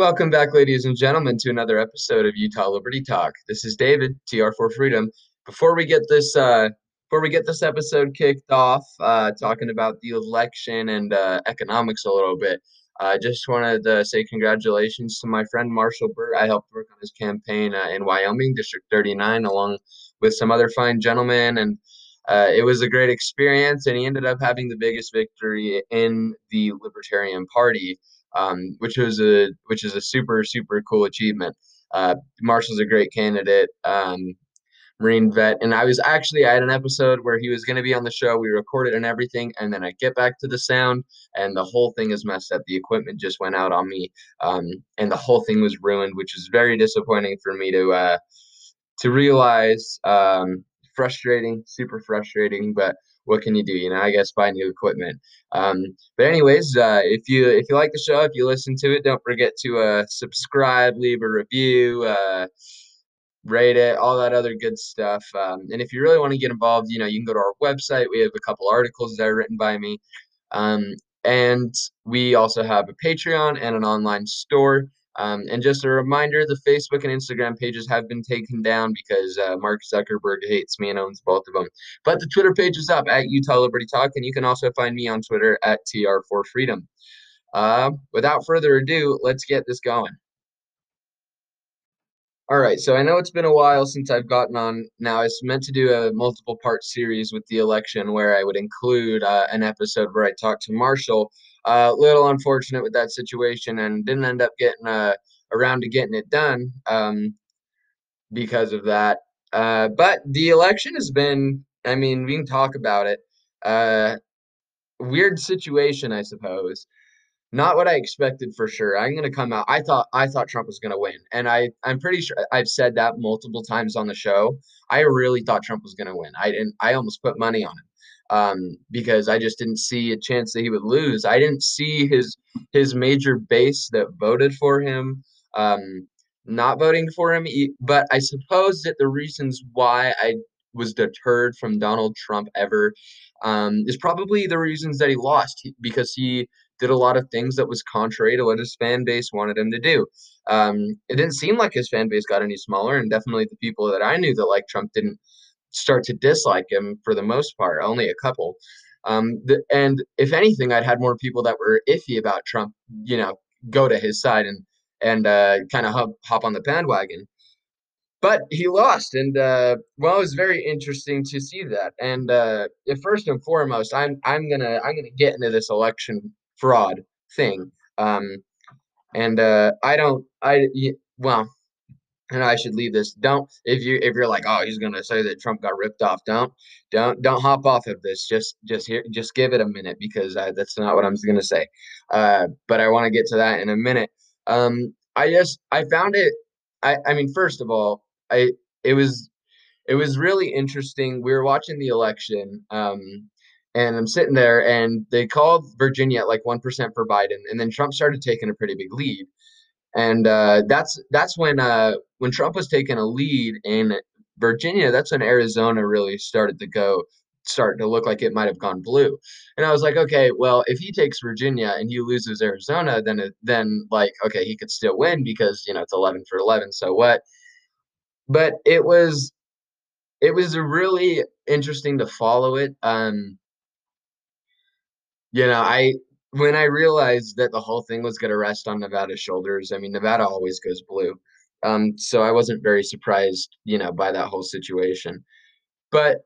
Welcome back, ladies and gentlemen, to another episode of Utah Liberty Talk. This is David, TR for Freedom. Before we get this, uh, before we get this episode kicked off, uh, talking about the election and uh, economics a little bit, I just wanted to say congratulations to my friend Marshall Burr. I helped work on his campaign uh, in Wyoming, District 39, along with some other fine gentlemen, and uh, it was a great experience. And he ended up having the biggest victory in the Libertarian Party um, which was a which is a super super cool achievement. Uh, Marshall's a great candidate, um, Marine vet, and I was actually I had an episode where he was going to be on the show. We recorded and everything, and then I get back to the sound, and the whole thing is messed up. The equipment just went out on me, um, and the whole thing was ruined, which is very disappointing for me to uh, to realize. Um, frustrating, super frustrating, but what can you do? You know, I guess buy new equipment. Um, but anyways, uh, if you if you like the show, if you listen to it, don't forget to uh, subscribe, leave a review, uh, rate it, all that other good stuff. Um, and if you really want to get involved, you know, you can go to our website. We have a couple articles that are written by me. Um, and we also have a Patreon and an online store. Um, and just a reminder, the Facebook and Instagram pages have been taken down because uh, Mark Zuckerberg hates me and owns both of them. But the Twitter page is up at Utah Liberty Talk, and you can also find me on Twitter at TR4Freedom. Uh, without further ado, let's get this going. All right, so I know it's been a while since I've gotten on. Now, it's meant to do a multiple part series with the election where I would include uh, an episode where I talk to Marshall a uh, little unfortunate with that situation and didn't end up getting uh, around to getting it done um, because of that. Uh, but the election has been, I mean, we can talk about it. Uh, weird situation, I suppose. Not what I expected for sure. I'm gonna come out. I thought I thought Trump was gonna win, and I I'm pretty sure I've said that multiple times on the show. I really thought Trump was gonna win. I didn't. I almost put money on him um, because I just didn't see a chance that he would lose. I didn't see his his major base that voted for him um, not voting for him. But I suppose that the reasons why I was deterred from Donald Trump ever um, is probably the reasons that he lost because he did a lot of things that was contrary to what his fan base wanted him to do. Um, it didn't seem like his fan base got any smaller, and definitely the people that I knew that liked Trump didn't start to dislike him for the most part, only a couple. Um, the, and if anything, I'd had more people that were iffy about Trump, you know, go to his side and and uh, kind of hop, hop on the bandwagon. But he lost, and uh, well, it was very interesting to see that. And uh, first and foremost, I'm I'm gonna I'm gonna get into this election fraud thing. Um, and uh, I don't I well and I should leave this. Don't if you if you're like, oh, he's gonna say that Trump got ripped off. Don't don't don't hop off of this. Just just here, just give it a minute because I, that's not what I'm gonna say. Uh, but I want to get to that in a minute. Um, I just I found it. I I mean, first of all, I it was it was really interesting. We were watching the election. Um, and I'm sitting there, and they called Virginia at like one percent for Biden, and then Trump started taking a pretty big lead and uh, that's that's when uh, when Trump was taking a lead in Virginia. That's when Arizona really started to go start to look like it might have gone blue. And I was like, okay, well, if he takes Virginia and he loses Arizona, then it, then like okay, he could still win because you know it's eleven for eleven. So what? But it was it was really interesting to follow it. Um, you know, I when I realized that the whole thing was going to rest on Nevada's shoulders, I mean, Nevada always goes blue. Um, so I wasn't very surprised, you know, by that whole situation. But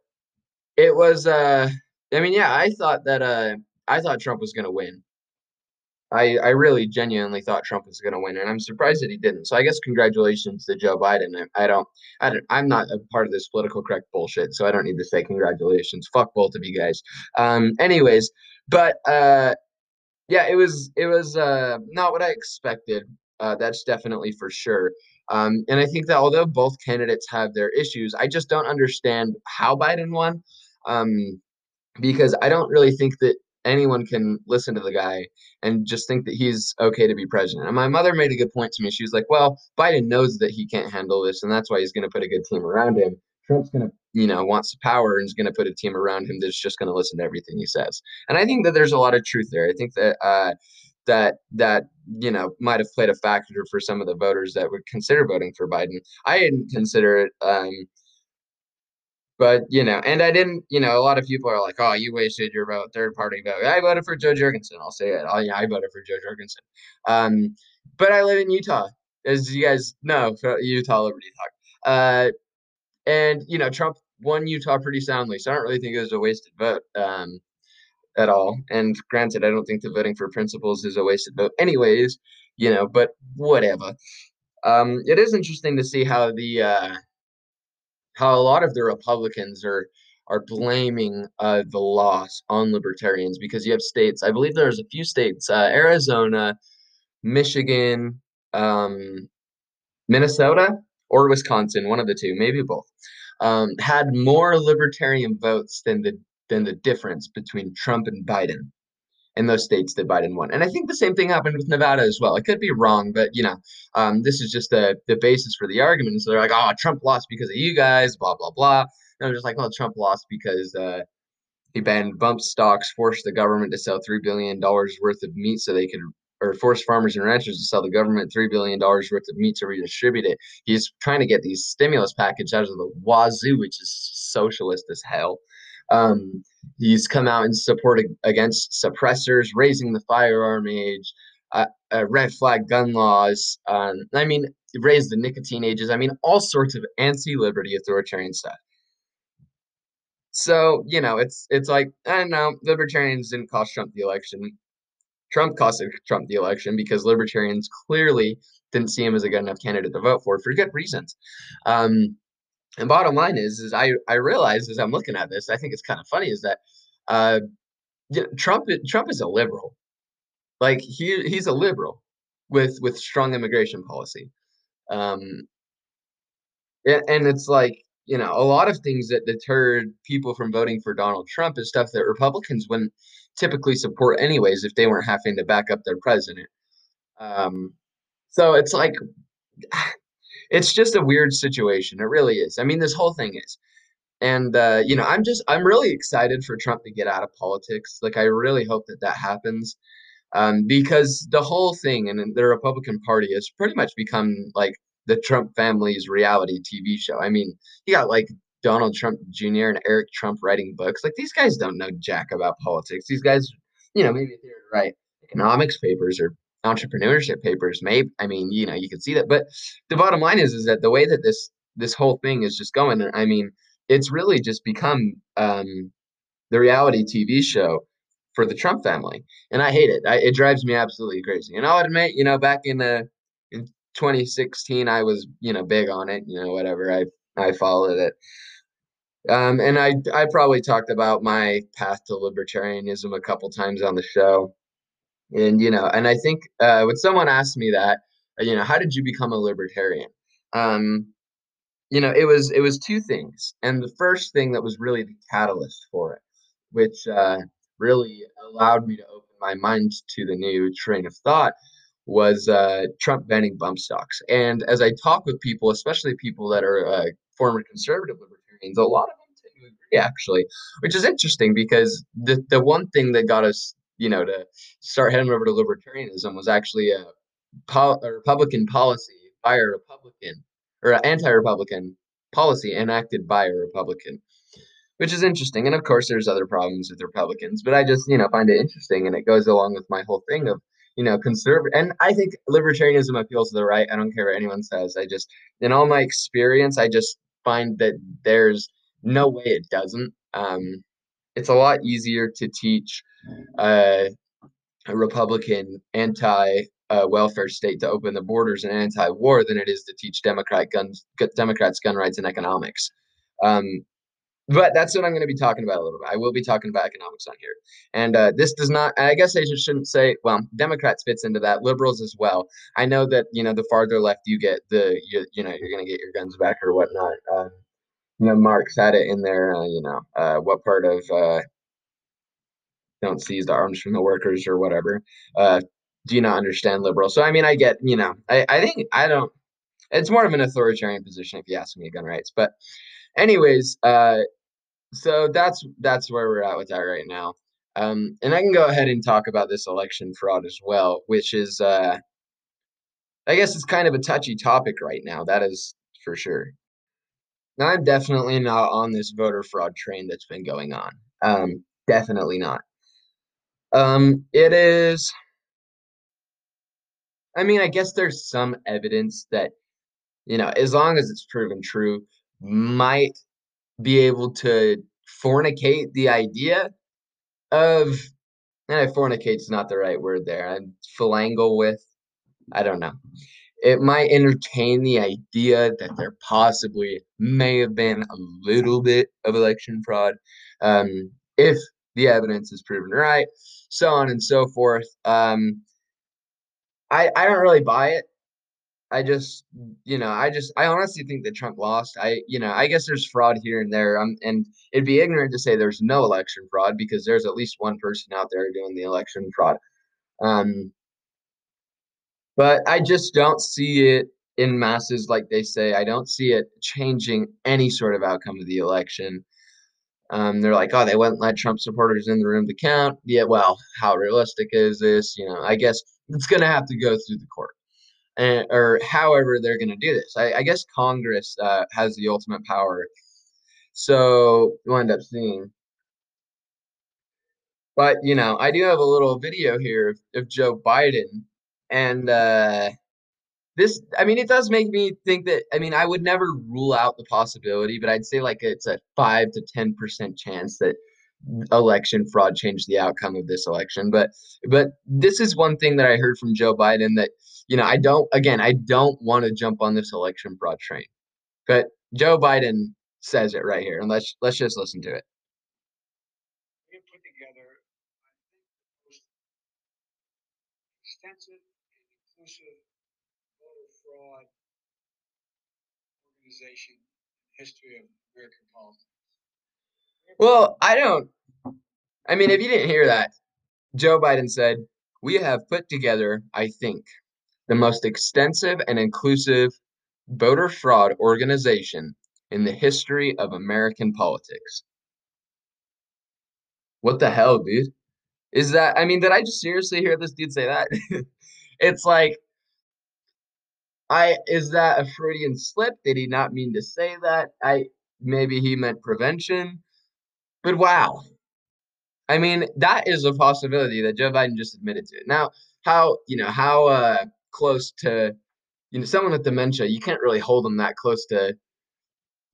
it was, uh, I mean, yeah, I thought that, uh, I thought Trump was going to win. I, I really genuinely thought Trump was going to win, and I'm surprised that he didn't. So I guess congratulations to Joe Biden. I, I don't, I don't, I'm not a part of this political correct bullshit, so I don't need to say congratulations. Fuck both of you guys. Um, anyways, but uh, yeah, it was it was uh, not what I expected. Uh, that's definitely for sure. Um, and I think that although both candidates have their issues, I just don't understand how Biden won. Um, because I don't really think that anyone can listen to the guy and just think that he's okay to be president. And my mother made a good point to me. She was like, "Well, Biden knows that he can't handle this, and that's why he's going to put a good team around him." Trump's going to, you know, wants the power and is going to put a team around him that's just going to listen to everything he says. And I think that there's a lot of truth there. I think that uh, that that you know might have played a factor for some of the voters that would consider voting for Biden. I didn't consider it. Um, but you know, and I didn't. You know, a lot of people are like, "Oh, you wasted your vote, third party vote." I voted for Jo Jorgensen. I'll say it. I, yeah, I voted for Jo Jorgensen. Um, but I live in Utah, as you guys know, Utah Liberty Talk. Uh, and you know, Trump won Utah pretty soundly, so I don't really think it was a wasted vote. Um, at all. And granted, I don't think the voting for principles is a wasted vote, anyways. You know, but whatever. Um, it is interesting to see how the uh, how a lot of the Republicans are are blaming uh, the loss on libertarians because you have states. I believe there's a few states: uh, Arizona, Michigan, um, Minnesota, or Wisconsin. One of the two, maybe both. Um, had more libertarian votes than the than the difference between Trump and Biden in those states that Biden won. And I think the same thing happened with Nevada as well. I could be wrong, but you know, um, this is just the the basis for the argument. So they're like, oh, Trump lost because of you guys, blah blah blah. And I'm just like, well, Trump lost because uh, he banned bump stocks, forced the government to sell three billion dollars worth of meat so they could. Or force farmers and ranchers to sell the government three billion dollars worth of meat to redistribute it. He's trying to get these stimulus package out of the wazoo, which is socialist as hell. Um, he's come out and supported against suppressors, raising the firearm age, uh, uh, red flag gun laws. Um, I mean, raise the nicotine ages. I mean, all sorts of anti-liberty authoritarian stuff. So you know, it's it's like I don't know. Libertarians didn't cost Trump the election. Trump costed Trump the election because libertarians clearly didn't see him as a good enough candidate to vote for for good reasons. Um, and bottom line is, is I I realize as I'm looking at this, I think it's kind of funny is that uh, Trump Trump is a liberal, like he he's a liberal with with strong immigration policy, um, and, and it's like you know a lot of things that deterred people from voting for Donald Trump is stuff that Republicans wouldn't typically support anyways if they weren't having to back up their president. Um, so it's like it's just a weird situation. It really is. I mean, this whole thing is. And uh, you know, I'm just I'm really excited for Trump to get out of politics. Like I really hope that that happens. Um, because the whole thing and the Republican Party has pretty much become like the Trump family's reality TV show. I mean, you got like Donald Trump Jr. and Eric Trump writing books. Like these guys don't know jack about politics. These guys, you know, maybe they're write economics papers or entrepreneurship papers maybe i mean you know you can see that but the bottom line is is that the way that this this whole thing is just going i mean it's really just become um, the reality tv show for the trump family and i hate it I, it drives me absolutely crazy and i'll admit you know back in the in 2016 i was you know big on it you know whatever i i followed it um, and I I probably talked about my path to libertarianism a couple times on the show. And you know, and I think uh, when someone asked me that, uh, you know, how did you become a libertarian? Um, you know, it was it was two things, and the first thing that was really the catalyst for it, which uh, really allowed me to open my mind to the new train of thought, was uh, Trump banning bump stocks. And as I talk with people, especially people that are uh, former conservative libertarians, a lot of them tend to agree actually, which is interesting because the the one thing that got us you know, to start heading over to libertarianism was actually a, a Republican policy by a Republican or an anti-Republican policy enacted by a Republican, which is interesting. And of course, there's other problems with Republicans, but I just you know find it interesting, and it goes along with my whole thing of you know conservative. And I think libertarianism appeals to the right. I don't care what anyone says. I just, in all my experience, I just find that there's no way it doesn't. Um, it's a lot easier to teach uh, a Republican anti uh, welfare state to open the borders and anti-war than it is to teach Democrat guns, Democrats gun rights and economics. Um, but that's what I'm going to be talking about a little bit. I will be talking about economics on here, and uh, this does not. I guess I just shouldn't say. Well, Democrats fits into that. Liberals as well. I know that you know the farther left you get, the you, you know you're going to get your guns back or whatnot. Um, you know, Marx had it in there. Uh, you know, uh, what part of uh, don't seize the arms from the workers or whatever. Uh, do you not understand liberal? So I mean, I get, you know, I, I think I don't. It's more of an authoritarian position if you ask me, gun rights. But, anyways, uh, so that's that's where we're at with that right now. Um, and I can go ahead and talk about this election fraud as well, which is, uh, I guess it's kind of a touchy topic right now. That is for sure. Now, I'm definitely not on this voter fraud train that's been going on. Um, definitely not. Um, it is. I mean, I guess there's some evidence that, you know, as long as it's proven true, might be able to fornicate the idea of eh, fornicate's not the right word there. And philangle with, I don't know. It might entertain the idea that there possibly may have been a little bit of election fraud, um, if the evidence is proven right, so on and so forth. Um, I I don't really buy it. I just, you know, I just, I honestly think that Trump lost. I, you know, I guess there's fraud here and there. Um, and it'd be ignorant to say there's no election fraud because there's at least one person out there doing the election fraud. Um, but I just don't see it in masses like they say. I don't see it changing any sort of outcome of the election. Um, they're like, oh, they wouldn't let Trump supporters in the room to count. Yeah, well, how realistic is this? You know, I guess it's going to have to go through the court and, or however they're going to do this. I, I guess Congress uh, has the ultimate power. So we'll end up seeing. But, you know, I do have a little video here of, of Joe Biden. And uh, this, I mean, it does make me think that, I mean, I would never rule out the possibility, but I'd say like it's a 5 to 10% chance that election fraud changed the outcome of this election. But but this is one thing that I heard from Joe Biden that you know I don't again I don't want to jump on this election fraud train, but Joe Biden says it right here, and let's let's just listen to it. We put together, I think, the most extensive and inclusive voter fraud organization in history of American politics. Well, I don't. I mean, if you didn't hear that, Joe Biden said, We have put together, I think, the most extensive and inclusive voter fraud organization in the history of American politics. What the hell, dude? Is that, I mean, did I just seriously hear this dude say that? it's like, I, is that a Freudian slip? Did he not mean to say that? I, maybe he meant prevention. But wow. I mean, that is a possibility that Joe Biden just admitted to. It. Now, how, you know, how uh, close to, you know, someone with dementia, you can't really hold them that close to,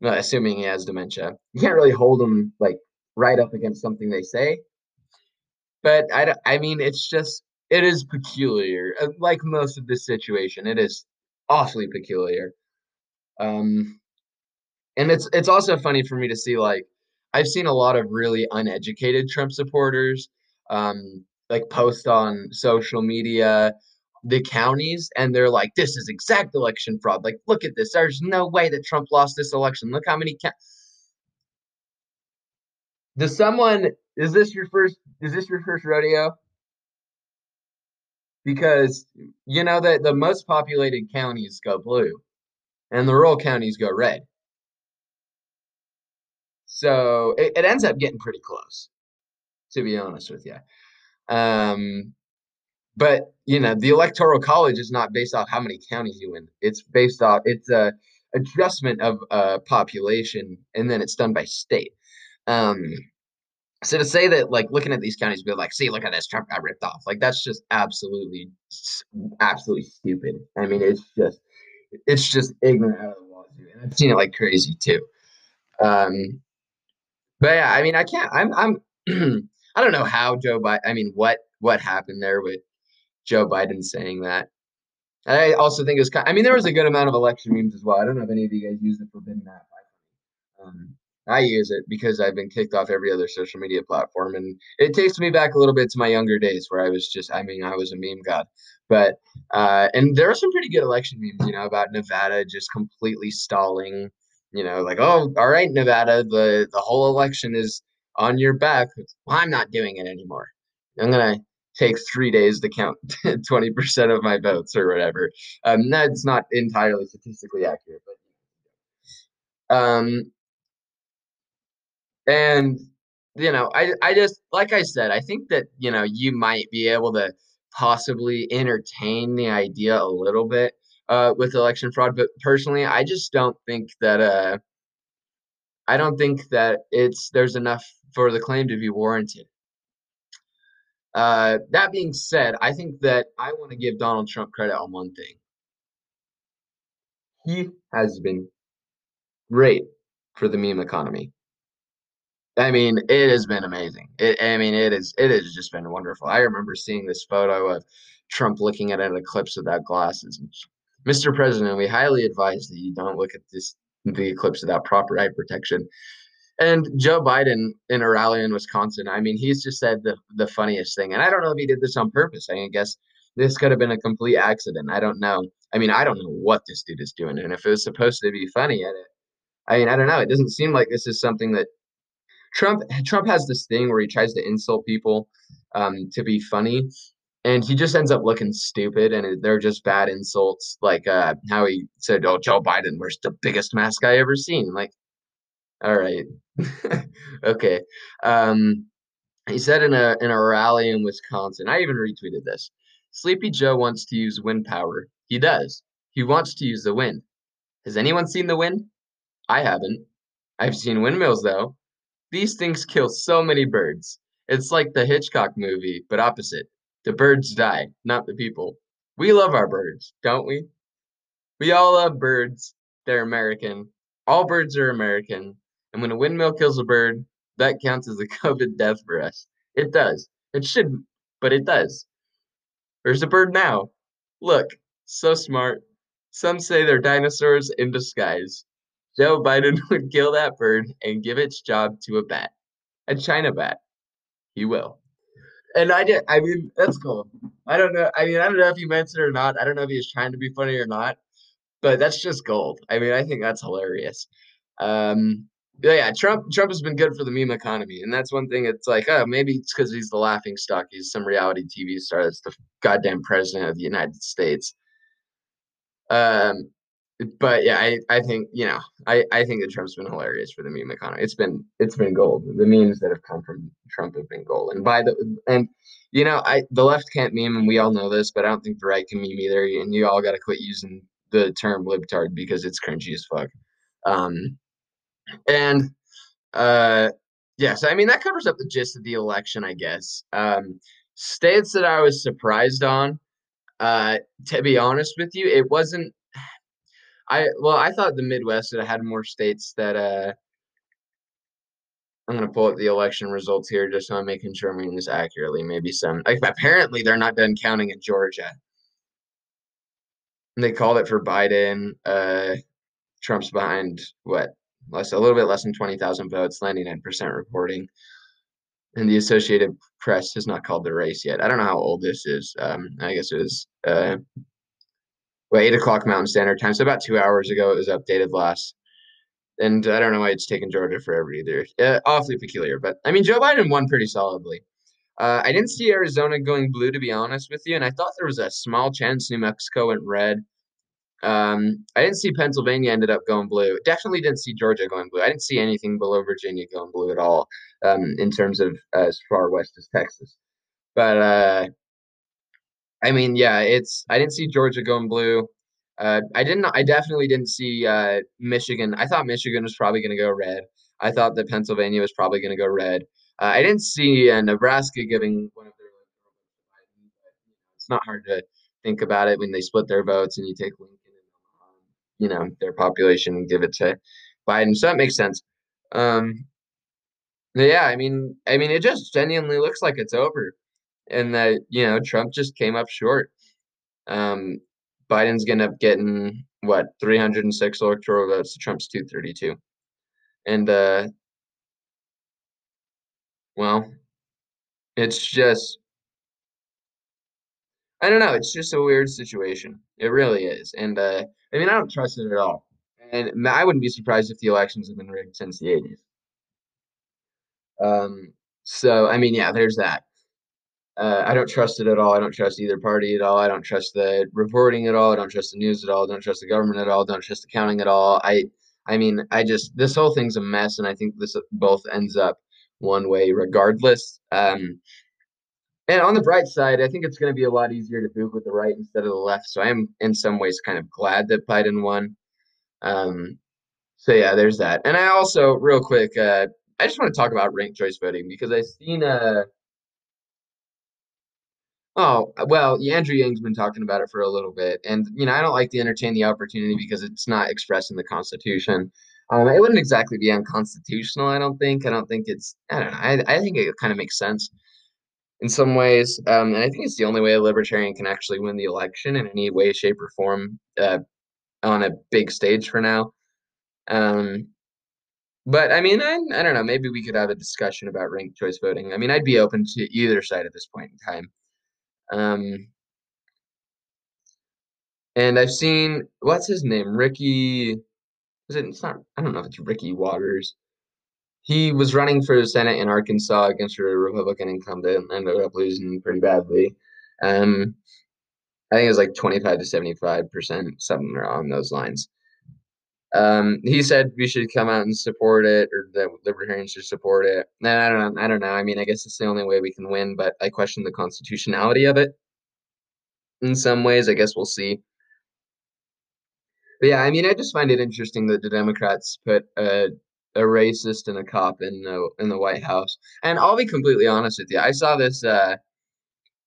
well, assuming he has dementia, you can't really hold them like right up against something they say. But I, I mean, it's just, it is peculiar. Uh, like most of this situation, it is awfully peculiar. Um, and it's it's also funny for me to see like I've seen a lot of really uneducated Trump supporters um, like post on social media the counties and they're like this is exact election fraud. Like look at this. There's no way that Trump lost this election. Look how many ca- does someone is this your first is this your first rodeo? Because you know that the most populated counties go blue and the rural counties go red so it, it ends up getting pretty close, to be honest with you. Um, but you know, the electoral college is not based off how many counties you win. It's based off it's a adjustment of uh, population, and then it's done by state. Um, so to say that, like looking at these counties, be like, see, look at this, Trump got ripped off. Like that's just absolutely, absolutely stupid. I mean, it's just, it's just ignorant out of the wazoo, and I've seen it like crazy too. Um, but yeah, I mean, I can't. I'm. I'm. I don't know how Joe Biden. I mean, what what happened there with Joe Biden saying that. And I also think it was. Kind, I mean, there was a good amount of election memes as well. I don't know if any of you guys use the Forbidden app. Um, I use it because I've been kicked off every other social media platform, and it takes me back a little bit to my younger days where I was just. I mean, I was a meme god. But uh, and there are some pretty good election memes, you know, about Nevada just completely stalling you know, like, oh, all right, Nevada, the the whole election is on your back. Well, I'm not doing it anymore. I'm gonna take three days to count 20% of my votes or whatever. Um, that's not entirely statistically accurate, but um, and you know, I I just like I said, I think that you know you might be able to possibly entertain the idea a little bit uh, with election fraud, but personally, I just don't think that uh, I don't think that it's there's enough for the claim to be warranted. Uh, that being said, I think that I want to give Donald Trump credit on one thing. He has been great for the meme economy. I mean, it has been amazing. It, I mean, it is. It has just been wonderful. I remember seeing this photo of Trump looking at an eclipse without glasses. Mr. President, we highly advise that you don't look at this the eclipse without proper eye protection. And Joe Biden in a rally in Wisconsin, I mean, he's just said the the funniest thing. And I don't know if he did this on purpose. I guess this could have been a complete accident. I don't know. I mean, I don't know what this dude is doing. And if it was supposed to be funny, I mean, I don't know. It doesn't seem like this is something that Trump Trump has this thing where he tries to insult people um, to be funny, and he just ends up looking stupid, and they're just bad insults, like uh, how he said, "Oh, Joe Biden wears the biggest mask I ever seen." Like, all right. okay. Um, he said in a in a rally in Wisconsin, I even retweeted this. Sleepy Joe wants to use wind power. He does. He wants to use the wind. Has anyone seen the wind? I haven't. I've seen windmills though. These things kill so many birds. It's like the Hitchcock movie, but opposite. The birds die, not the people. We love our birds, don't we? We all love birds. They're American. All birds are American. And when a windmill kills a bird, that counts as a COVID death for us. It does. It shouldn't, but it does. There's a bird now. Look, so smart. Some say they're dinosaurs in disguise. Joe Biden would kill that bird and give its job to a bat, a China bat. He will. And I did. I mean, that's cool. I don't know. I mean, I don't know if he meant it or not. I don't know if he was trying to be funny or not. But that's just gold. I mean, I think that's hilarious. Um, yeah, yeah, Trump Trump has been good for the meme economy, and that's one thing. It's like, oh, maybe it's because he's the laughing stock. He's some reality TV star. That's the goddamn president of the United States. Um, but yeah, I, I think you know I, I think that Trump's been hilarious for the meme economy. It's been it's been gold. The memes that have come from Trump have been gold. And by the and you know I the left can't meme, and we all know this, but I don't think the right can meme either. And you all got to quit using the term libtard because it's cringy as fuck. Um, and uh, yeah, so I mean that covers up the gist of the election, I guess. Um, states that I was surprised on. Uh, to be honest with you, it wasn't I well, I thought the Midwest had more states that uh I'm gonna pull up the election results here just so I'm making sure I'm reading this accurately. Maybe some like apparently they're not done counting in Georgia. And they called it for Biden. Uh Trump's behind what less a little bit less than twenty thousand votes, ninety nine percent reporting. And the Associated Press has not called the race yet. I don't know how old this is. Um, I guess it was uh, well, eight o'clock Mountain Standard Time. So about two hours ago, it was updated last. And I don't know why it's taken Georgia forever either. Uh, awfully peculiar, but I mean, Joe Biden won pretty solidly. Uh, I didn't see Arizona going blue, to be honest with you, and I thought there was a small chance New Mexico went red. Um, I didn't see Pennsylvania ended up going blue. Definitely didn't see Georgia going blue. I didn't see anything below Virginia going blue at all um, in terms of as far west as Texas. But uh, I mean, yeah, it's I didn't see Georgia going blue. Uh, I didn't. I definitely didn't see uh, Michigan. I thought Michigan was probably going to go red. I thought that Pennsylvania was probably going to go red. Uh, I didn't see uh, Nebraska giving one of their. It's not hard to think about it when they split their votes and you take Lincoln and you know their population and give it to Biden. So that makes sense. Um, yeah, I mean, I mean, it just genuinely looks like it's over and that you know Trump just came up short. Um, Biden's gonna up getting what 306 electoral votes Trump's 232, and uh, well, it's just I don't know. It's just a weird situation. It really is, and uh, I mean I don't trust it at all. And I wouldn't be surprised if the elections have been rigged since the 80s. Um, so I mean, yeah, there's that. Uh, I don't trust it at all. I don't trust either party at all. I don't trust the reporting at all. I don't trust the news at all. I don't trust the government at all. I don't trust accounting at all. I, I mean, I just this whole thing's a mess, and I think this both ends up one way regardless. Um, and on the bright side, I think it's going to be a lot easier to move with the right instead of the left. So I am in some ways kind of glad that Biden won. Um, so yeah, there's that. And I also, real quick, uh, I just want to talk about ranked choice voting because I've seen uh Oh, well, Andrew Yang's been talking about it for a little bit. And, you know, I don't like to entertain the opportunity because it's not expressed in the Constitution. Um, it wouldn't exactly be unconstitutional, I don't think. I don't think it's, I don't know. I, I think it kind of makes sense in some ways. Um, and I think it's the only way a libertarian can actually win the election in any way, shape, or form uh, on a big stage for now. Um, but I mean, I, I don't know. Maybe we could have a discussion about ranked choice voting. I mean, I'd be open to either side at this point in time. Um, and I've seen what's his name, Ricky. Is it? It's not. I don't know if it's Ricky Waters. He was running for the Senate in Arkansas against a Republican incumbent, and ended up losing pretty badly. Um, I think it was like twenty-five to seventy-five percent, something along those lines. Um, he said we should come out and support it, or that libertarians should support it. And I don't know. I don't know. I mean, I guess it's the only way we can win, but I question the constitutionality of it. In some ways, I guess we'll see. But yeah, I mean, I just find it interesting that the Democrats put a a racist and a cop in the in the White House. And I'll be completely honest with you. I saw this uh,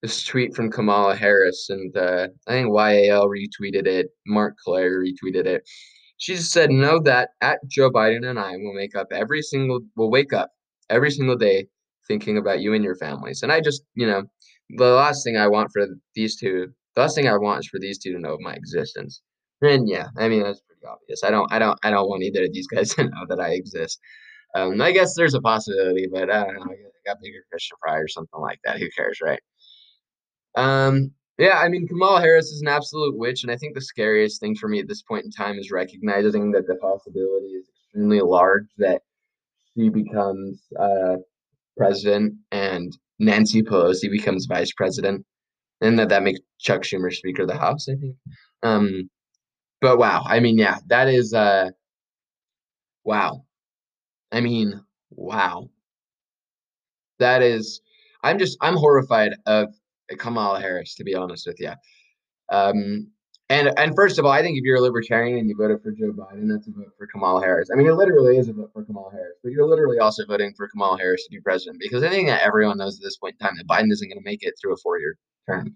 this tweet from Kamala Harris, and uh, I think YAL retweeted it. Mark Claire retweeted it she just said, "Know that at Joe Biden and I will make up every single will wake up every single day thinking about you and your families." And I just, you know, the last thing I want for these two, the last thing I want is for these two to know of my existence. And yeah, I mean that's pretty obvious. I don't, I don't, I don't want either of these guys to know that I exist. Um, I guess there's a possibility, but I don't know. I got bigger fish to fry or something like that. Who cares, right? Um, yeah, I mean, Kamala Harris is an absolute witch, and I think the scariest thing for me at this point in time is recognizing that the possibility is extremely large that she becomes uh, president and Nancy Pelosi becomes vice president, and that that makes Chuck Schumer Speaker of the House. I think. Um, but wow, I mean, yeah, that is uh, wow. I mean, wow. That is. I'm just. I'm horrified of Kamala Harris, to be honest with you. Um, and and first of all, I think if you're a libertarian and you voted for Joe Biden, that's a vote for Kamala Harris. I mean, it literally is a vote for Kamala Harris, but you're literally also voting for Kamala Harris to be president because I think that everyone knows at this point in time that Biden isn't going to make it through a four-year term.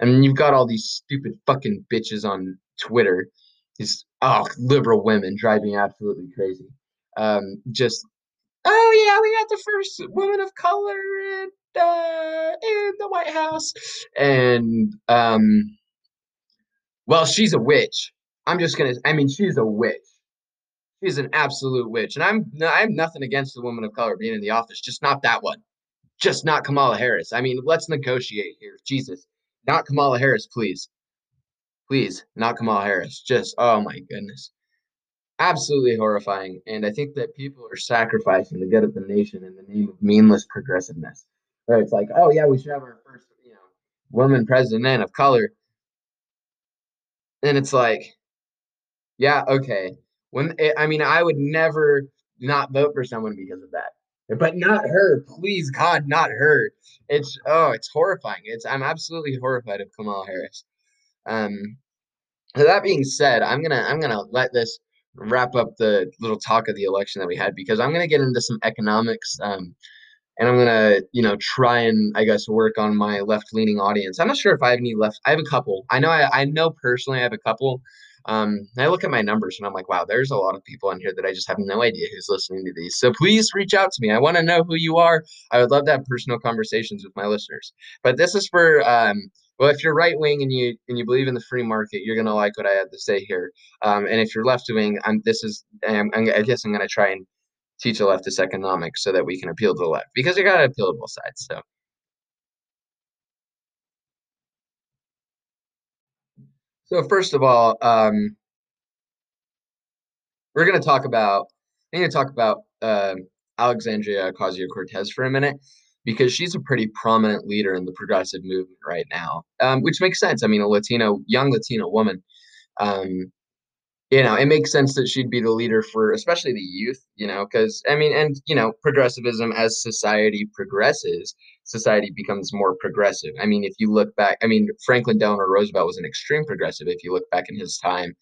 And you've got all these stupid fucking bitches on Twitter, these oh liberal women driving absolutely crazy. Um, just oh yeah, we got the first woman of color in uh, in the White House, and um, well, she's a witch. I'm just gonna. I mean, she's a witch. She's an absolute witch, and I'm I have nothing against the woman of color being in the office, just not that one, just not Kamala Harris. I mean, let's negotiate here. Jesus, not Kamala Harris, please, please, not Kamala Harris. Just oh my goodness absolutely horrifying. And I think that people are sacrificing the good of the nation in the name of meaningless progressiveness. Where it's like, oh yeah, we should have our first, you know, woman president of color. And it's like, yeah, okay. When it, I mean, I would never not vote for someone because of that. But not her, please God, not her. It's oh, it's horrifying. It's I'm absolutely horrified of Kamala Harris. Um, that being said, I'm gonna I'm gonna let this wrap up the little talk of the election that we had because I'm going to get into some economics. Um, and I'm gonna, you know, try and I guess work on my left leaning audience. I'm not sure if I have any left. I have a couple. I know I, I know personally I have a couple. Um, I look at my numbers and I'm like, wow, there's a lot of people on here that I just have no idea who's listening to these. So please reach out to me. I want to know who you are. I would love to have personal conversations with my listeners. But this is for um, well, if you're right wing and you and you believe in the free market, you're gonna like what I have to say here. Um, and if you're left wing, I'm this is I'm, I'm, I guess I'm gonna try and teach a leftist economics so that we can appeal to the left because you gotta appeal to both sides. So. So first of all, um, we're going to talk about. I'm going to talk about uh, Alexandria Ocasio Cortez for a minute because she's a pretty prominent leader in the progressive movement right now, um, which makes sense. I mean, a Latino, young Latino woman. Um, you know, it makes sense that she'd be the leader for especially the youth, you know, because I mean, and you know, progressivism as society progresses, society becomes more progressive. I mean, if you look back, I mean, Franklin Delano Roosevelt was an extreme progressive. If you look back in his time,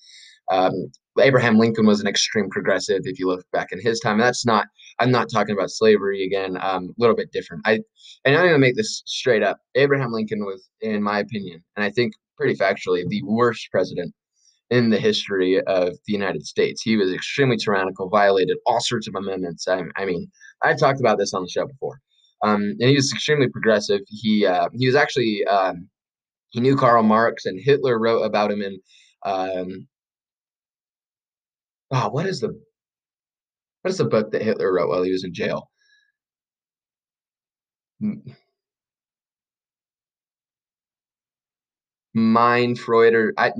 um, Abraham Lincoln was an extreme progressive. If you look back in his time, that's not. I'm not talking about slavery again. Um, a little bit different. I and I'm going to make this straight up. Abraham Lincoln was, in my opinion, and I think pretty factually, the worst president in the history of the United States. He was extremely tyrannical, violated all sorts of amendments. I, I mean, I've talked about this on the show before. Um, and he was extremely progressive. He uh, he was actually um, he knew Karl Marx, and Hitler wrote about him in um, oh, what is the what is the book that Hitler wrote while he was in jail? Mind Freud or I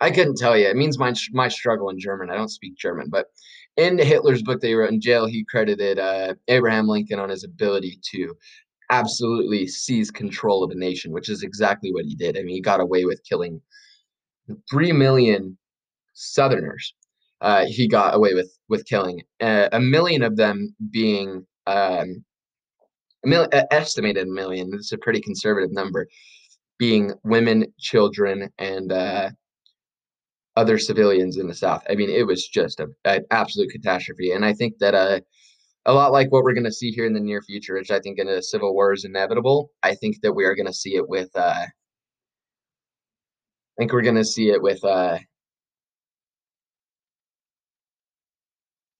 I couldn't tell you. It means my my struggle in German. I don't speak German, but in Hitler's book that he wrote in jail, he credited uh, Abraham Lincoln on his ability to absolutely seize control of a nation, which is exactly what he did. I mean, he got away with killing three million Southerners. Uh, he got away with with killing uh, a million of them being um, a mil- estimated million. It's a pretty conservative number, being women, children, and uh, other civilians in the South. I mean, it was just a, an absolute catastrophe. And I think that uh, a lot like what we're going to see here in the near future, which I think in a civil war is inevitable. I think that we are going to see it with. Uh, I think we're going to see it with. Uh,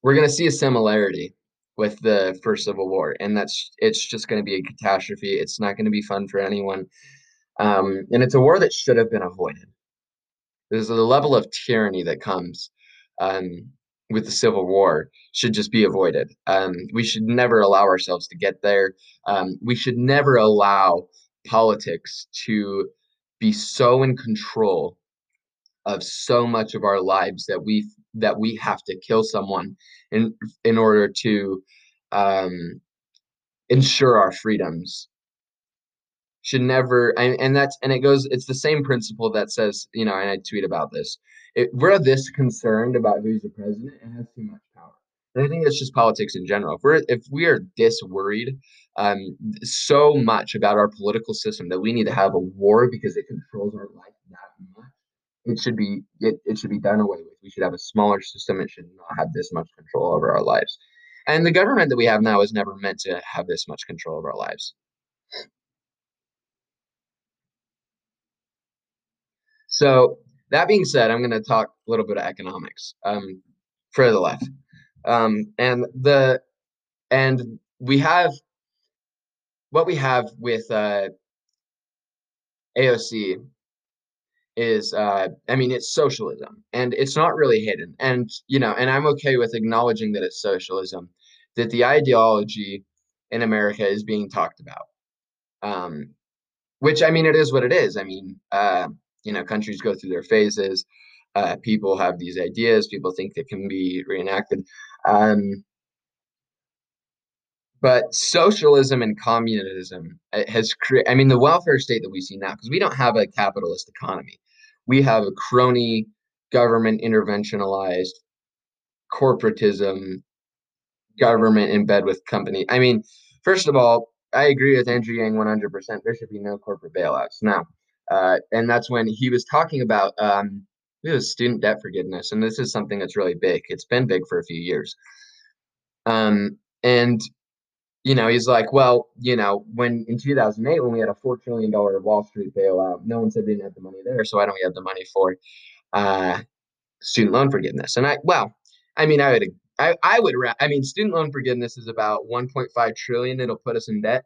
we're going to see a similarity with the first civil war, and that's it's just going to be a catastrophe. It's not going to be fun for anyone, um, and it's a war that should have been avoided. There's a level of tyranny that comes um, with the Civil War should just be avoided. Um, we should never allow ourselves to get there. Um, we should never allow politics to be so in control of so much of our lives that we that we have to kill someone in in order to um, ensure our freedoms. Should never and, and that's and it goes it's the same principle that says you know and i tweet about this. If we're this concerned about who's the president it has too much power. And i think it's just politics in general. If we're if we are this worried um so much about our political system that we need to have a war because it controls our life it should be it, it should be done away with. We should have a smaller system. It should not have this much control over our lives. And the government that we have now is never meant to have this much control over our lives. So that being said, I'm going to talk a little bit of economics um, for the left, um, and the and we have what we have with uh, AOC is uh, I mean it's socialism and it's not really hidden and you know and I'm okay with acknowledging that it's socialism that the ideology in America is being talked about um, which I mean it is what it is. I mean uh, you know countries go through their phases uh, people have these ideas people think they can be reenacted um, but socialism and communism has created i mean the welfare state that we see now because we don't have a capitalist economy we have a crony government interventionalized corporatism government in bed with company i mean first of all i agree with andrew yang 100% there should be no corporate bailouts now uh, and that's when he was talking about um, student debt forgiveness, and this is something that's really big. It's been big for a few years. Um, and you know, he's like, well, you know, when in 2008, when we had a four trillion dollar Wall Street bailout, no one said we didn't have the money there, so why don't we have the money for uh, student loan forgiveness? And I, well, I mean, I would, I, I would, I mean, student loan forgiveness is about 1.5 trillion. It'll put us in debt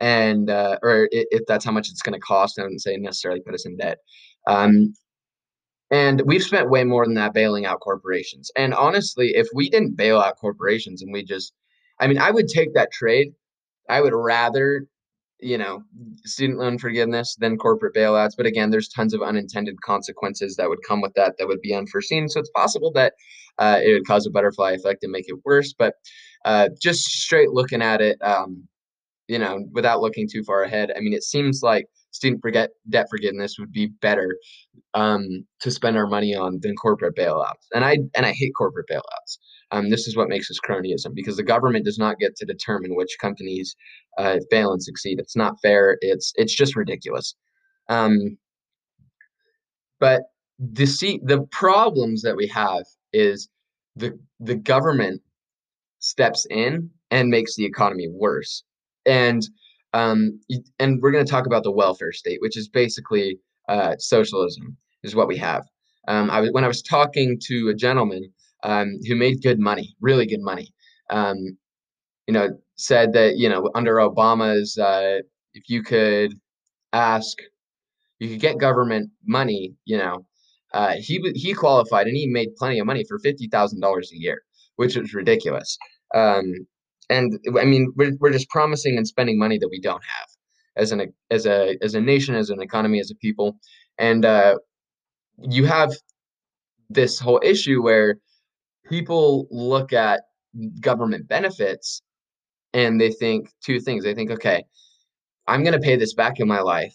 and uh, or if that's how much it's going to cost. I wouldn't say necessarily put us in debt. Um, and we've spent way more than that bailing out corporations. And honestly, if we didn't bail out corporations and we just, I mean, I would take that trade. I would rather, you know, student loan forgiveness than corporate bailouts. But again, there's tons of unintended consequences that would come with that that would be unforeseen. So it's possible that uh, it would cause a butterfly effect and make it worse. But uh, just straight looking at it, um, you know, without looking too far ahead, I mean, it seems like student forget debt forgiveness would be better um, to spend our money on than corporate bailouts. And I and I hate corporate bailouts. Um, this is what makes us cronyism because the government does not get to determine which companies uh, fail and succeed. It's not fair. It's it's just ridiculous. Um, but the see the problems that we have is the the government steps in and makes the economy worse. And um, and we're going to talk about the welfare state, which is basically uh, socialism, is what we have. Um, I was when I was talking to a gentleman um, who made good money, really good money. Um, you know, said that you know under Obama's, uh, if you could ask, you could get government money. You know, uh, he he qualified and he made plenty of money for fifty thousand dollars a year, which was ridiculous. Um, and I mean, we're we're just promising and spending money that we don't have as an as a as a nation, as an economy, as a people, and uh, you have this whole issue where people look at government benefits and they think two things. They think, okay, I'm going to pay this back in my life.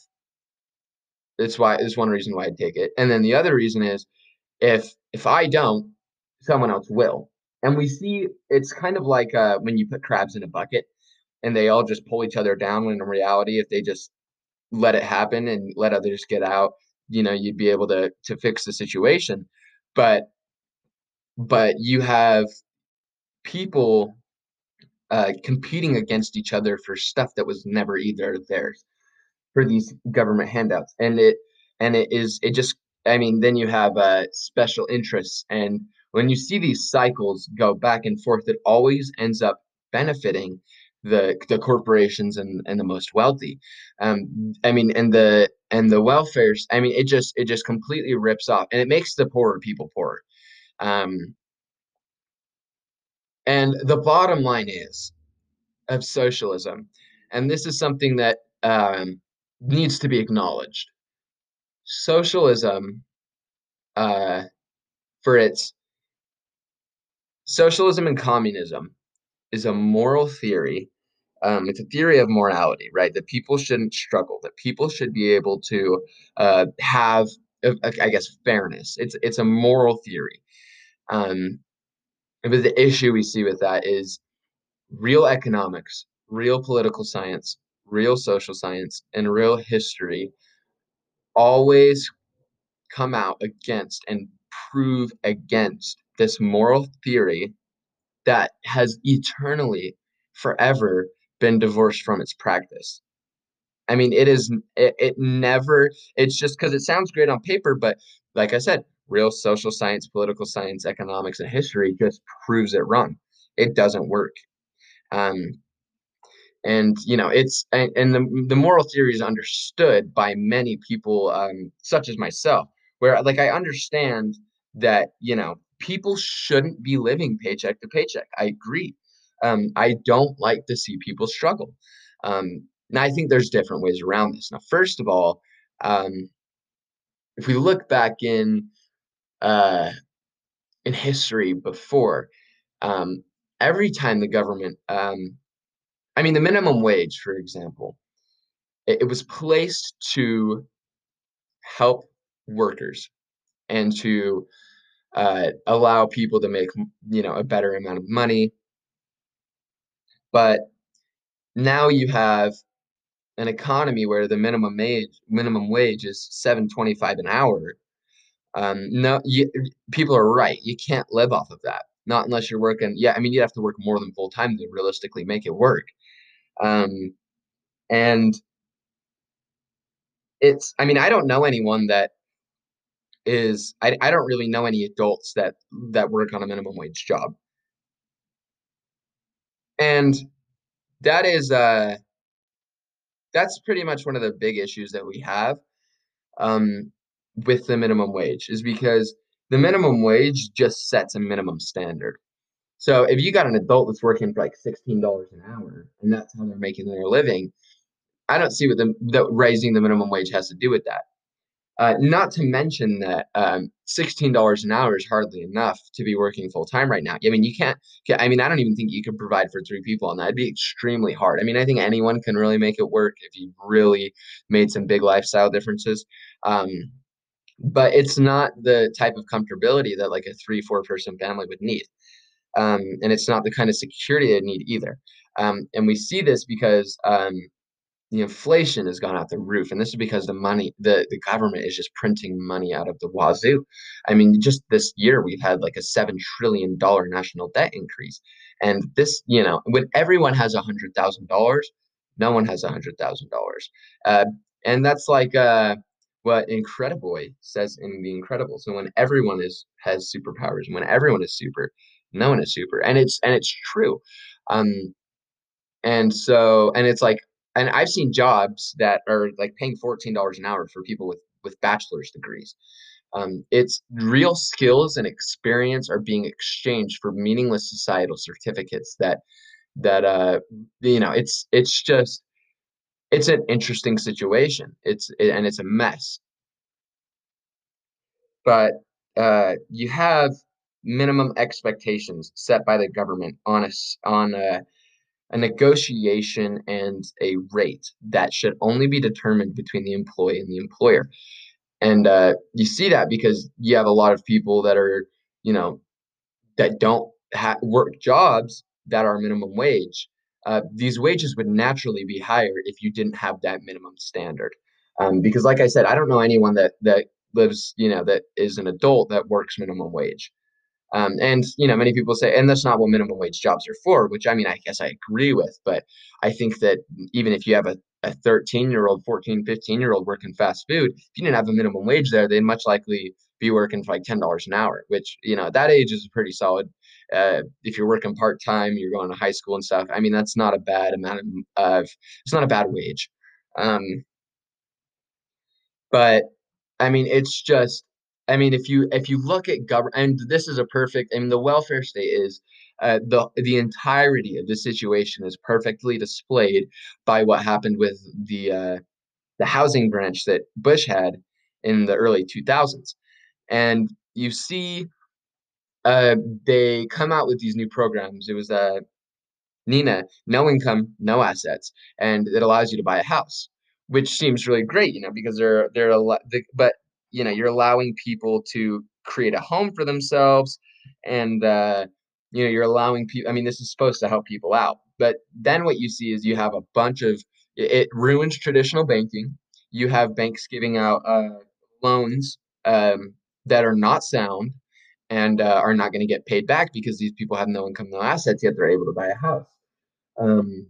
That's why. That's one reason why I take it. And then the other reason is, if if I don't, someone else will. And we see it's kind of like uh, when you put crabs in a bucket and they all just pull each other down. When in reality, if they just let it happen and let others get out, you know, you'd be able to to fix the situation. But but you have people uh, competing against each other for stuff that was never either theirs for these government handouts, and it and it is it just I mean then you have uh, special interests and when you see these cycles go back and forth, it always ends up benefiting the the corporations and, and the most wealthy. Um, I mean, and the and the welfares. I mean, it just it just completely rips off, and it makes the poorer people poorer. Um, and the bottom line is of socialism, and this is something that um, needs to be acknowledged. Socialism, uh, for its Socialism and communism is a moral theory. Um, it's a theory of morality, right? That people shouldn't struggle. That people should be able to uh, have, uh, I guess, fairness. It's it's a moral theory. Um, but the issue we see with that is real economics, real political science, real social science, and real history always come out against and prove against this moral theory that has eternally, forever been divorced from its practice. I mean, it is, it, it never, it's just because it sounds great on paper, but like I said, real social science, political science, economics, and history just proves it wrong. It doesn't work. Um, and you know it's and, and the, the moral theory is understood by many people um, such as myself where like i understand that you know people shouldn't be living paycheck to paycheck. I agree. Um, I don't like to see people struggle. Um, now, I think there's different ways around this. Now, first of all, um, if we look back in uh, in history before, um, every time the government, um, I mean, the minimum wage, for example, it, it was placed to help workers and to uh, allow people to make you know a better amount of money. But now you have an economy where the minimum wage minimum wage is 725 an hour um, no you, people are right you can't live off of that not unless you're working yeah i mean you'd have to work more than full time to realistically make it work. Um, and it's i mean i don't know anyone that is I, I don't really know any adults that that work on a minimum wage job. And that is uh that's pretty much one of the big issues that we have. Um with the minimum wage is because the minimum wage just sets a minimum standard so if you got an adult that's working for like $16 an hour and that's how they're making their living i don't see what the, the raising the minimum wage has to do with that Uh, not to mention that um, $16 an hour is hardly enough to be working full time right now. I mean, you can't, I mean, I don't even think you could provide for three people on that. It'd be extremely hard. I mean, I think anyone can really make it work if you really made some big lifestyle differences. Um, but it's not the type of comfortability that like a three, four person family would need. Um, and it's not the kind of security they need either. Um, and we see this because um, the inflation has gone out the roof and this is because the money the, the government is just printing money out of the wazoo i mean just this year we've had like a seven trillion dollar national debt increase and this you know when everyone has a hundred thousand dollars no one has a hundred thousand dollars uh, and that's like uh, what incrediboy says in the incredibles and when everyone is has superpowers and when everyone is super no one is super and it's and it's true um and so and it's like and I've seen jobs that are like paying fourteen dollars an hour for people with with bachelor's degrees. Um, it's real skills and experience are being exchanged for meaningless societal certificates that that uh you know it's it's just it's an interesting situation it's it, and it's a mess but uh you have minimum expectations set by the government on a on a a negotiation and a rate that should only be determined between the employee and the employer. And uh, you see that because you have a lot of people that are, you know, that don't ha- work jobs that are minimum wage. Uh, these wages would naturally be higher if you didn't have that minimum standard. Um, because, like I said, I don't know anyone that that lives, you know, that is an adult that works minimum wage. Um, and you know, many people say, and that's not what minimum wage jobs are for, which I mean, I guess I agree with. But I think that even if you have a, a 13 year old, 14, 15 year old working fast food, if you didn't have a minimum wage there, they'd much likely be working for like $10 an hour, which, you know, at that age is pretty solid. Uh, if you're working part time, you're going to high school and stuff. I mean, that's not a bad amount of, it's not a bad wage. Um, but I mean, it's just, I mean, if you if you look at government, and this is a perfect. I mean, the welfare state is uh, the the entirety of the situation is perfectly displayed by what happened with the uh, the housing branch that Bush had in the early 2000s, and you see uh, they come out with these new programs. It was uh, Nina, no income, no assets, and it allows you to buy a house, which seems really great, you know, because they're they're a lot. But you know you're allowing people to create a home for themselves and uh, you know you're allowing people i mean this is supposed to help people out but then what you see is you have a bunch of it, ruins traditional banking you have banks giving out uh, loans um, that are not sound and uh, are not going to get paid back because these people have no income no assets yet they're able to buy a house. Um,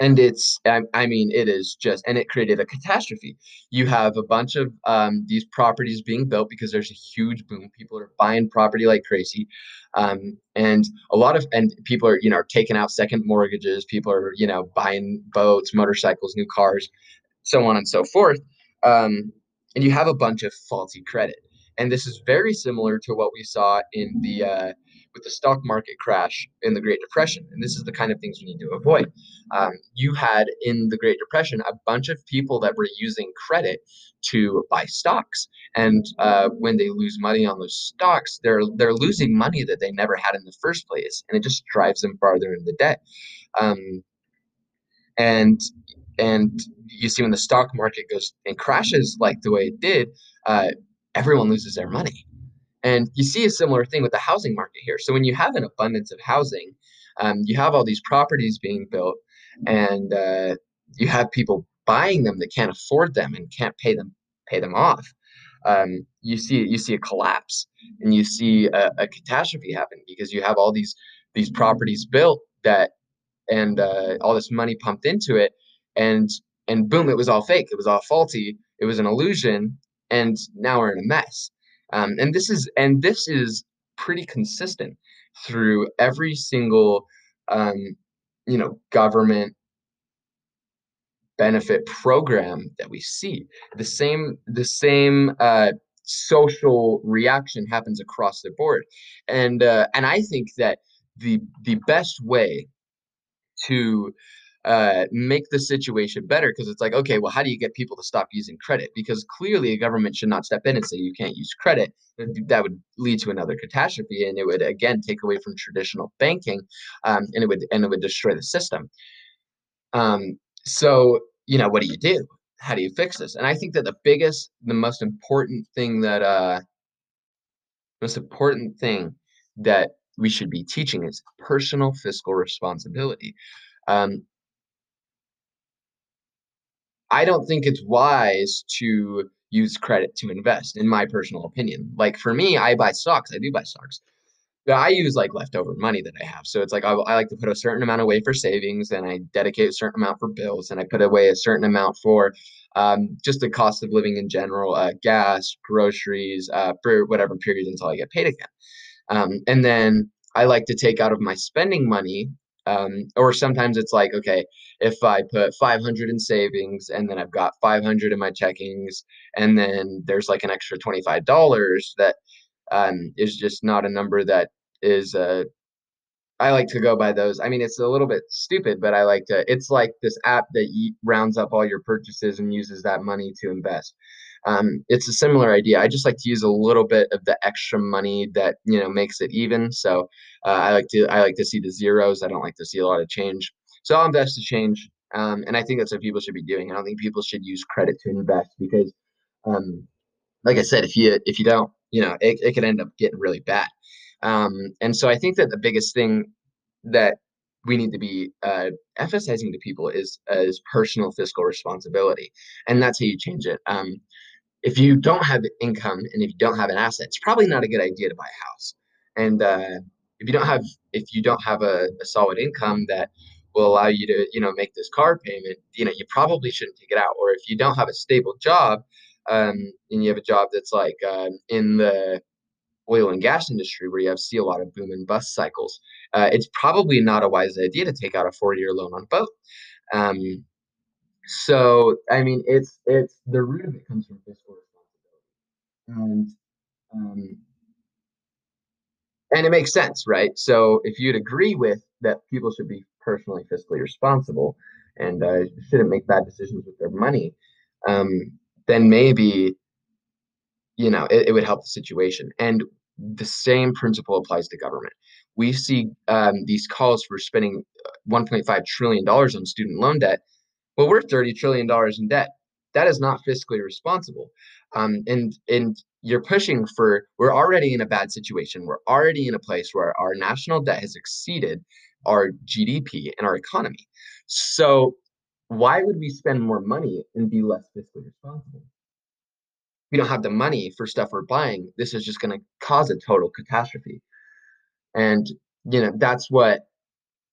and it's I, I, mean it is just and it created a catastrophe. You have a bunch of um, these properties being built because there's a huge boom. People are buying property like crazy. Um, and a lot of and people are you know are taking out second mortgages. People are you know buying boats motorcycles new cars so on and so forth. Um, and you have a bunch of faulty credit and this is very similar to what we saw in the uh, with the stock market crash in the Great Depression. And this is the kind of things we need to avoid. Um, you had in the Great Depression a bunch of people that were using credit to buy stocks, and uh, when they lose money on those stocks, they're they're losing money that they never had in the first place, and it just drives them farther into debt. Um, and and you see when the stock market goes and crashes like the way it did, uh, everyone loses their money. And you see a similar thing with the housing market here. So when you have an abundance of housing, um, you have all these properties being built, and uh, you have people buying them that can't afford them and can't pay them pay them off. Um, you see you see a collapse and you see a, a, catastrophe happen because you have all these these properties built that and uh, all this money pumped into it and and boom it was all fake it was all faulty it was an illusion and now we're in a mess um, and this is and this is pretty consistent through every single um, you know government benefit program that we see. The same the same uh, social reaction happens across the board, and uh, and I think that the the best way to uh, make the situation better because it's like, okay, well, how do you get people to stop using credit? Because clearly a government should not step in and say you can't use credit. That would lead to another catastrophe, and it would again take away from traditional banking, um, and it would and it would destroy the system. Um, so you know, what do you do? How do you fix this? And I think that the biggest, the most important thing that uh, most important thing that we should be teaching is personal fiscal responsibility. Um, I don't think it's wise to use credit to invest, in my personal opinion. Like for me, I buy stocks. I do buy stocks. But I use like leftover money that I have. So it's like I, I like to put a certain amount away for savings and I dedicate a certain amount for bills and I put away a certain amount for um, just the cost of living in general, uh, gas, groceries, uh, for whatever period until I get paid again. Um, and then I like to take out of my spending money um, or sometimes it's like, okay, if I put 500 in savings and then I've got 500 in my checkings, and then there's like an extra $25 that um, is just not a number that is uh, I like to go by those. I mean, it's a little bit stupid, but I like to. It's like this app that rounds up all your purchases and uses that money to invest. Um, it's a similar idea. I just like to use a little bit of the extra money that you know makes it even. So uh, I like to I like to see the zeros. I don't like to see a lot of change. So I'll invest to change, um, and I think that's what people should be doing. I don't think people should use credit to invest because, um, like I said, if you if you don't, you know, it, it could end up getting really bad. Um, and so I think that the biggest thing that we need to be uh, emphasizing to people is is personal fiscal responsibility, and that's how you change it. Um, if you don't have income and if you don't have an asset, it's probably not a good idea to buy a house. And uh, if you don't have if you don't have a, a, solid income that will allow you to you know make this car payment, you know you probably shouldn't take it out. Or if you don't have a stable job um, and you have a job that's like uh, in the oil and gas industry where you have see a lot of boom and bust cycles, uh, it's probably not a wise idea to take out a 40 year loan on both. Um, so I mean, it's it's the root of it comes from fiscal responsibility, and um, and it makes sense, right? So if you'd agree with that, people should be personally fiscally responsible and uh, shouldn't make bad decisions with their money, um, then maybe you know it, it, would help the situation. And the same principle applies to government. We see um, these calls for spending uh, 1.5 trillion dollars on student loan debt well, we're $30 trillion in debt. That is not fiscally responsible. Um, and and you're pushing for we're already in a bad situation. We're already in a place where our national debt has exceeded our GDP and our economy. So why would we spend more money and be less fiscally responsible? We don't have the money for stuff we're buying. This is just going to cause a total catastrophe. And you know that's what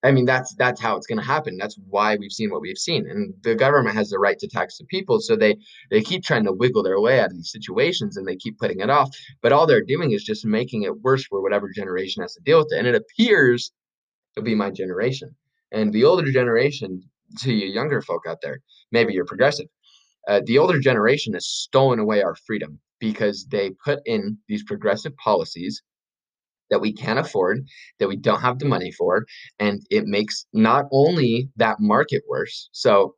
I mean, that's that's how it's going to happen. That's why we've seen what we've seen, and the government has the right to tax the people. So they they keep trying to wiggle their way out of these situations, and they keep putting it off. But all they're doing is just making it worse for whatever generation has to deal with it. And it appears to be my generation, and the older generation. To you younger folk out there, maybe you're progressive. Uh, the older generation has stolen away our freedom because they put in these progressive policies that we can't afford, that we don't have the money for, and it makes not only that market worse. So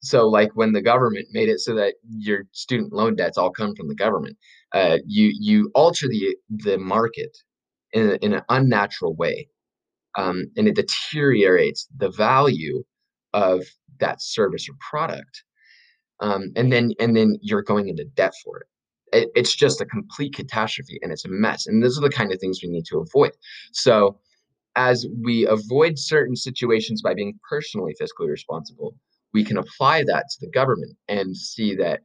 so like when the government made it so that your student loan debts all come from the government, uh, you you alter the the market in, a, in an unnatural way, um, and it deteriorates the value of that service or product, um, and then and then you're going into debt for it it, it's just a complete catastrophe and it's a mess. And those are the kind of things we need to avoid. So, as we avoid certain situations by being personally fiscally responsible, we can apply that to the government and see that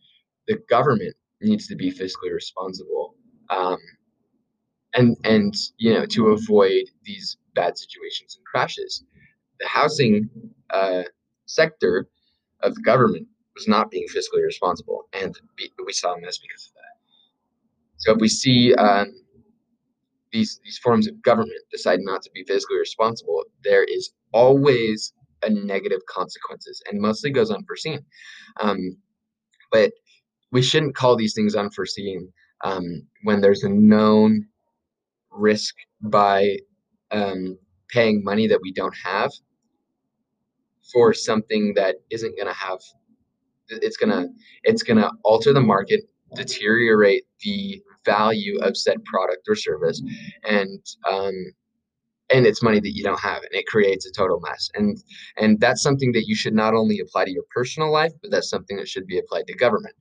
the government needs to be fiscally responsible um, and and you know to avoid these bad situations and crashes the housing uh, sector of the government was not being fiscally responsible and we saw a mess because of that so if we see um, these these forms of government decide not to be fiscally responsible, there is always a negative consequences, and mostly goes unforeseen. Um, but we shouldn't call these things unforeseen um, when there's a known risk by um, paying money that we don't have for something that isn't going to have it's going to it's going to alter the market deteriorate the value of said product or service and um, and it's money that you don't have and it creates a total mess and and that's something that you should not only apply to your personal life but that's something that should be applied to government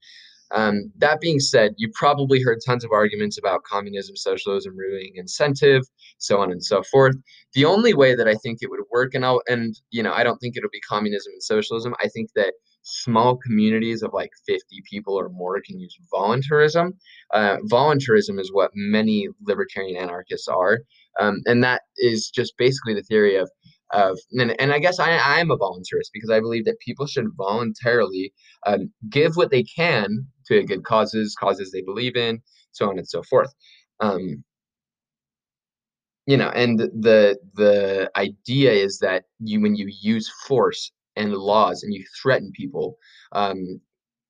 um, that being said, you probably heard tons of arguments about communism, socialism, ruining incentive, so on and so forth. The only way that I think it would work, and I'll, and you know, I don't think it'll be communism and socialism. I think that small communities of like 50 people or more can use voluntarism. Uh, voluntarism is what many libertarian anarchists are, um, and that is just basically the theory of of and, and I guess I I am a voluntarist because I believe that people should voluntarily um, give what they can to good causes, causes they believe in, so on and so forth. Um, you know, and the the idea is that you when you use force and laws and you threaten people um,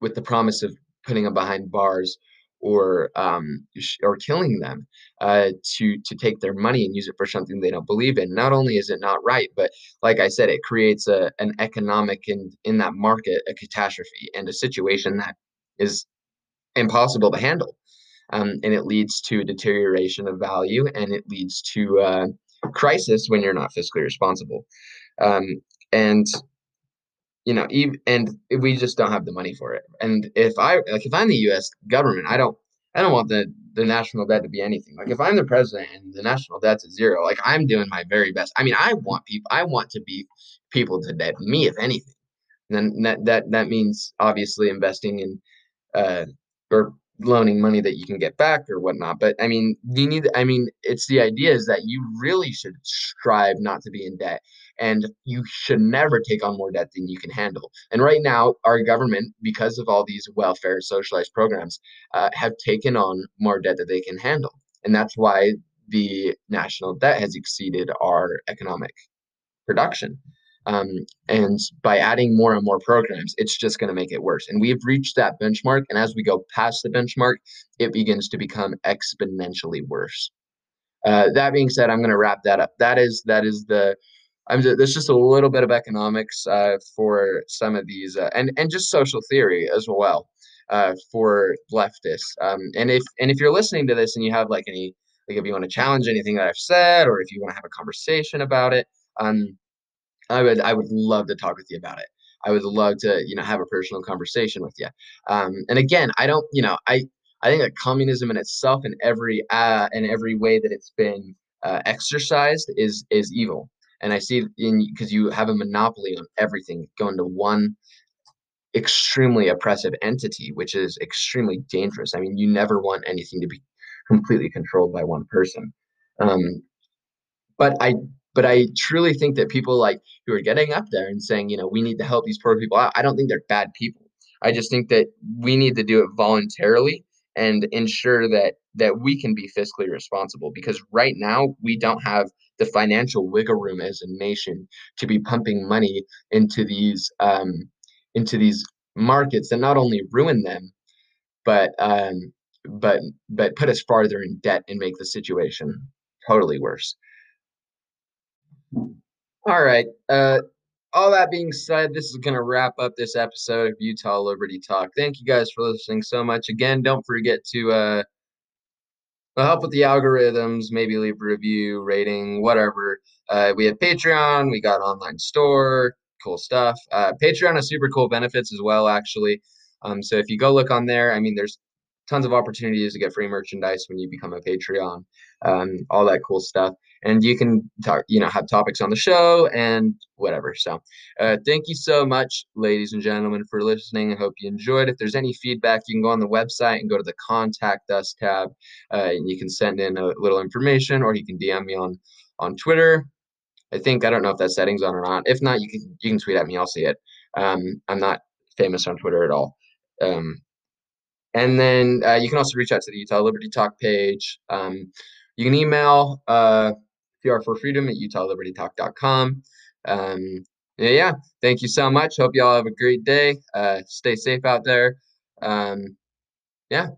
with the promise of putting them behind bars or um, or killing them uh, to to take their money and use it for something they don't believe in. Not only is it not right, but like I said, it creates a an economic and in that market a catastrophe and a situation that is impossible to handle, um, and it leads to a deterioration of value and it leads to uh, crisis when you're not fiscally responsible. Um, and you know, even, and we just don't have the money for it. And if I like, if I'm the U.S. government, I don't, I don't want the the national debt to be anything. Like if I'm the president and the national debt's at zero, like I'm doing my very best. I mean, I want people, I want to be people to debt me, if anything. And then that that that means obviously investing in, uh, or loaning money that you can get back or whatnot. But I mean, you need, I mean, it's the idea is that you really should strive not to be in debt and you should never take on more debt than you can handle. And right now, our government, because of all these welfare socialized programs, uh, have taken on more debt that they can handle. And that's why the national debt has exceeded our economic production. Um, and by adding more and more programs, it's just going to make it worse. And we've reached that benchmark. And as we go past the benchmark, it begins to become exponentially worse. Uh, that being said, I'm going to wrap that up. That is that is the I'm just, there's just a little bit of economics uh, for some of these, uh, and and just social theory as well uh, for leftists. Um, and if and if you're listening to this and you have like any like if you want to challenge anything that I've said, or if you want to have a conversation about it, um, I would I would love to talk with you about it. I would love to you know have a personal conversation with you. Um, and again, I don't you know I I think that communism in itself in every uh, in every way that it's been uh, exercised is is evil and I see in because you have a monopoly on everything going to one extremely oppressive entity, which is extremely dangerous. I mean, you never want anything to be completely controlled by one person. Um, but I but I truly think that people like who are getting up there and saying, you know, we need to help these poor people out. I don't think they're bad people. I just think that we need to do it voluntarily and ensure that that we can be fiscally responsible because right now we don't have the financial wiggle room as a nation to be pumping money into these um, into these markets that not only ruin them but um, but but put us farther in debt and make the situation totally worse all right uh all that being said, this is going to wrap up this episode of Utah Liberty Talk. Thank you guys for listening so much. Again, don't forget to uh, help with the algorithms, maybe leave a review, rating, whatever. Uh, we have Patreon, we got online store, cool stuff. Uh, Patreon has super cool benefits as well, actually. Um, so if you go look on there, I mean, there's tons of opportunities to get free merchandise when you become a Patreon, um, all that cool stuff. And you can talk, you know, have topics on the show and whatever. So, uh, thank you so much, ladies and gentlemen, for listening. I hope you enjoyed. If there's any feedback, you can go on the website and go to the Contact Us tab, uh, and you can send in a little information, or you can DM me on on Twitter. I think I don't know if that setting's on or not. If not, you can you can tweet at me. I'll see it. Um, I'm not famous on Twitter at all. Um, and then uh, you can also reach out to the Utah Liberty Talk page. Um, you can email uh, TR for Freedom at UtahLibertyTalk.com. Um, yeah, yeah, thank you so much. Hope y'all have a great day. Uh, stay safe out there. Um, yeah.